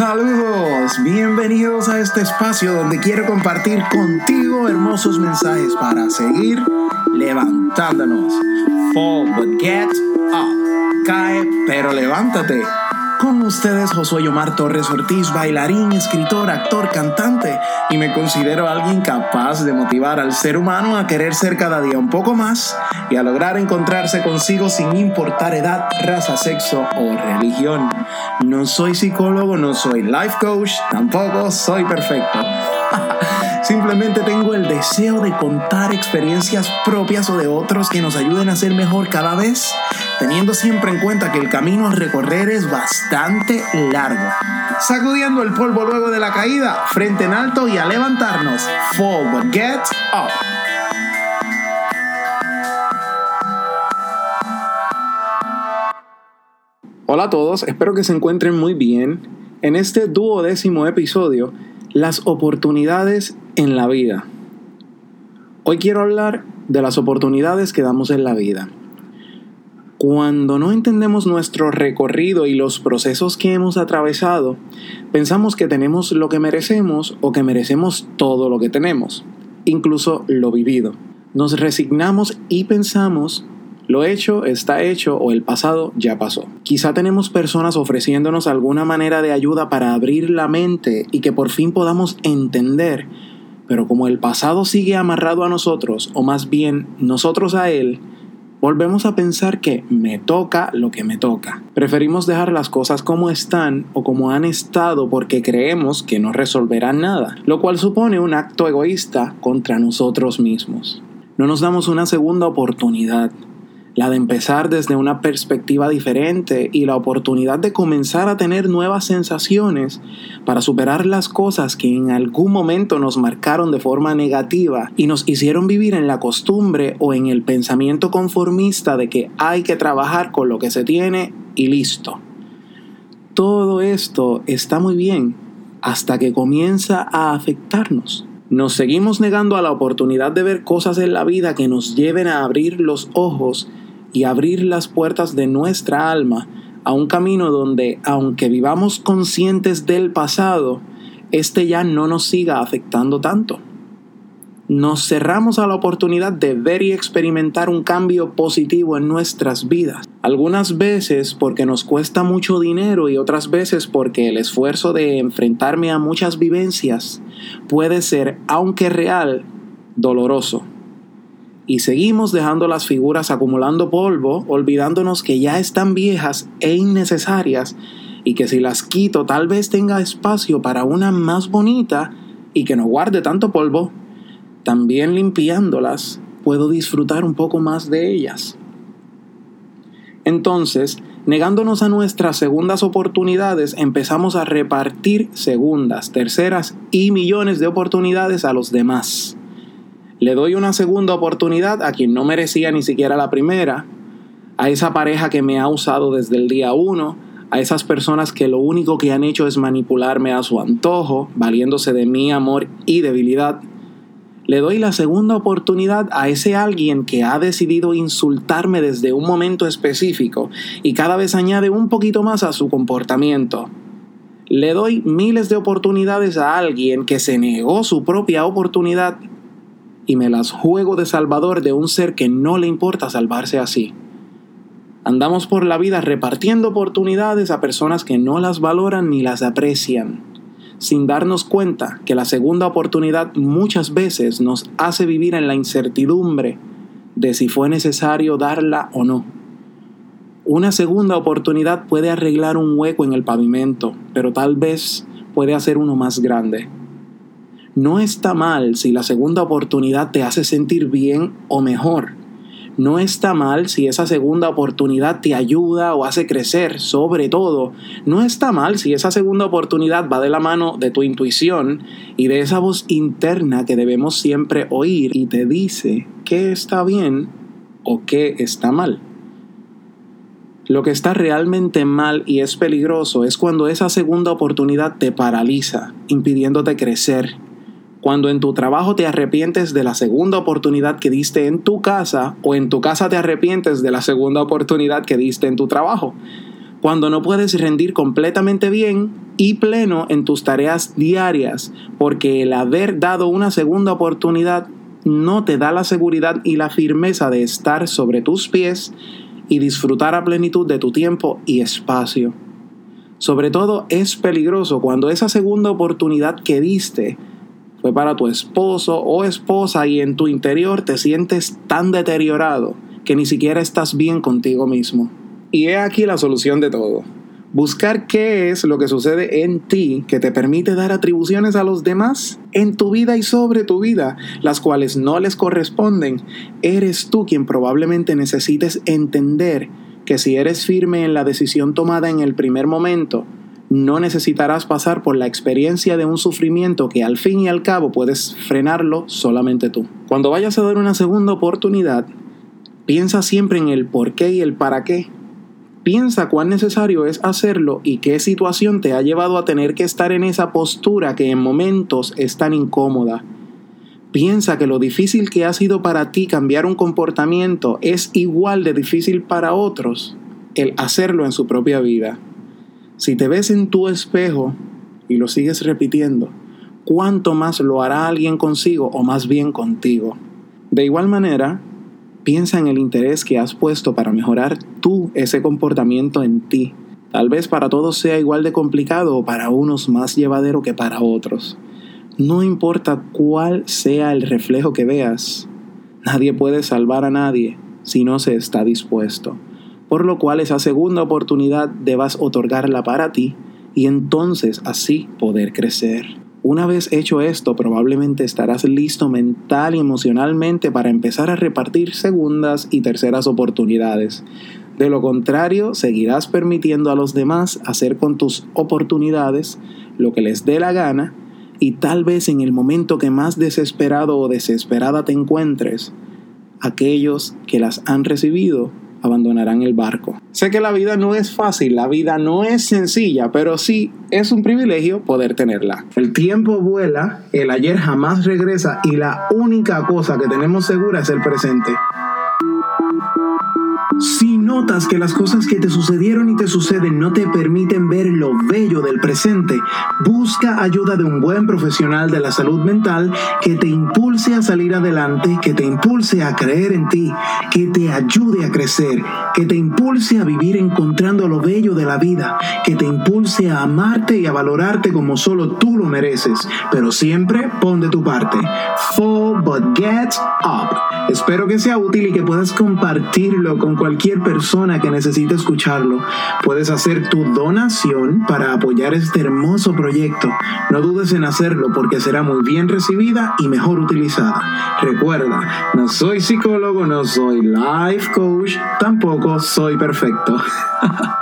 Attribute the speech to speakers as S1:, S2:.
S1: Saludos, bienvenidos a este espacio donde quiero compartir contigo hermosos mensajes para seguir levantándonos. Fall but get up. Cae pero levántate. Con ustedes Josué Omar Torres Ortiz, bailarín, escritor, actor, cantante, y me considero alguien capaz de motivar al ser humano a querer ser cada día un poco más y a lograr encontrarse consigo sin importar edad, raza, sexo o religión. No soy psicólogo, no soy life coach, tampoco soy perfecto. Simplemente tengo el deseo de contar experiencias propias o de otros que nos ayuden a ser mejor cada vez, teniendo siempre en cuenta que el camino a recorrer es bastante largo. Sacudiendo el polvo luego de la caída, frente en alto y a levantarnos. Fall get up. Hola a todos, espero que se encuentren muy bien. En este duodécimo episodio, las oportunidades en la vida. Hoy quiero hablar de las oportunidades que damos en la vida. Cuando no entendemos nuestro recorrido y los procesos que hemos atravesado, pensamos que tenemos lo que merecemos o que merecemos todo lo que tenemos, incluso lo vivido. Nos resignamos y pensamos lo hecho está hecho o el pasado ya pasó. Quizá tenemos personas ofreciéndonos alguna manera de ayuda para abrir la mente y que por fin podamos entender, pero como el pasado sigue amarrado a nosotros, o más bien nosotros a él, volvemos a pensar que me toca lo que me toca. Preferimos dejar las cosas como están o como han estado porque creemos que no resolverán nada, lo cual supone un acto egoísta contra nosotros mismos. No nos damos una segunda oportunidad la de empezar desde una perspectiva diferente y la oportunidad de comenzar a tener nuevas sensaciones para superar las cosas que en algún momento nos marcaron de forma negativa y nos hicieron vivir en la costumbre o en el pensamiento conformista de que hay que trabajar con lo que se tiene y listo. Todo esto está muy bien hasta que comienza a afectarnos. Nos seguimos negando a la oportunidad de ver cosas en la vida que nos lleven a abrir los ojos y abrir las puertas de nuestra alma a un camino donde, aunque vivamos conscientes del pasado, este ya no nos siga afectando tanto. Nos cerramos a la oportunidad de ver y experimentar un cambio positivo en nuestras vidas. Algunas veces porque nos cuesta mucho dinero y otras veces porque el esfuerzo de enfrentarme a muchas vivencias puede ser, aunque real, doloroso y seguimos dejando las figuras acumulando polvo, olvidándonos que ya están viejas e innecesarias y que si las quito tal vez tenga espacio para una más bonita y que no guarde tanto polvo, también limpiándolas puedo disfrutar un poco más de ellas. Entonces, negándonos a nuestras segundas oportunidades, empezamos a repartir segundas, terceras y millones de oportunidades a los demás. Le doy una segunda oportunidad a quien no merecía ni siquiera la primera, a esa pareja que me ha usado desde el día uno, a esas personas que lo único que han hecho es manipularme a su antojo, valiéndose de mi amor y debilidad. Le doy la segunda oportunidad a ese alguien que ha decidido insultarme desde un momento específico y cada vez añade un poquito más a su comportamiento. Le doy miles de oportunidades a alguien que se negó su propia oportunidad y me las juego de salvador de un ser que no le importa salvarse así. Andamos por la vida repartiendo oportunidades a personas que no las valoran ni las aprecian, sin darnos cuenta que la segunda oportunidad muchas veces nos hace vivir en la incertidumbre de si fue necesario darla o no. Una segunda oportunidad puede arreglar un hueco en el pavimento, pero tal vez puede hacer uno más grande. No está mal si la segunda oportunidad te hace sentir bien o mejor. No está mal si esa segunda oportunidad te ayuda o hace crecer, sobre todo. No está mal si esa segunda oportunidad va de la mano de tu intuición y de esa voz interna que debemos siempre oír y te dice qué está bien o qué está mal. Lo que está realmente mal y es peligroso es cuando esa segunda oportunidad te paraliza, impidiéndote crecer, cuando en tu trabajo te arrepientes de la segunda oportunidad que diste en tu casa o en tu casa te arrepientes de la segunda oportunidad que diste en tu trabajo. cuando no puedes rendir completamente bien y pleno en tus tareas diarias, porque el haber dado una segunda oportunidad no te da la seguridad y la firmeza de estar sobre tus pies y disfrutar a plenitud de tu tiempo y espacio. Sobre todo es peligroso cuando esa segunda oportunidad que diste fue para tu esposo o esposa y en tu interior te sientes tan deteriorado que ni siquiera estás bien contigo mismo. Y he aquí la solución de todo. Buscar qué es lo que sucede en ti que te permite dar atribuciones a los demás en tu vida y sobre tu vida, las cuales no les corresponden. Eres tú quien probablemente necesites entender que si eres firme en la decisión tomada en el primer momento, no necesitarás pasar por la experiencia de un sufrimiento que al fin y al cabo puedes frenarlo solamente tú. Cuando vayas a dar una segunda oportunidad, piensa siempre en el por qué y el para qué Piensa cuán necesario es hacerlo y qué situación te ha llevado a tener que estar en esa postura que en momentos es tan incómoda. Piensa que lo difícil que ha sido para ti cambiar un comportamiento es igual de difícil para otros el hacerlo en su propia vida. Si te ves en tu espejo y lo sigues repitiendo, ¿cuánto más lo hará alguien consigo o más bien contigo? De igual manera, Piensa en el interés que has puesto para mejorar tú ese comportamiento en ti. Tal vez para todos sea igual de complicado o para unos más llevadero que para otros. No importa cuál sea el reflejo que veas, nadie puede salvar a nadie si no se está dispuesto. Por lo cual esa segunda oportunidad debas otorgarla para ti y entonces así poder crecer. Una vez hecho esto, probablemente estarás listo mental y emocionalmente para empezar a repartir segundas y terceras oportunidades. De lo contrario, seguirás permitiendo a los demás hacer con tus oportunidades lo que les dé la gana y tal vez en el momento que más desesperado o desesperada te encuentres, aquellos que las han recibido abandonarán el barco. Sé que la vida no es fácil, la vida no es sencilla, pero sí es un privilegio poder tenerla. El tiempo vuela, el ayer jamás regresa y la única cosa que tenemos segura es el presente. Notas que las cosas que te sucedieron y te suceden no te permiten ver lo bello del presente, busca ayuda de un buen profesional de la salud mental que te impulse a salir adelante, que te impulse a creer en ti, que te ayude a crecer, que te impulse a vivir encontrando lo bello de la vida, que te impulse a amarte y a valorarte como solo tú lo mereces, pero siempre pon de tu parte. Fall but get up. Espero que sea útil y que puedas compartirlo con cualquier persona que necesite escucharlo. Puedes hacer tu donación para apoyar este hermoso proyecto. No dudes en hacerlo porque será muy bien recibida y mejor utilizada. Recuerda, no soy psicólogo, no soy life coach, tampoco soy perfecto.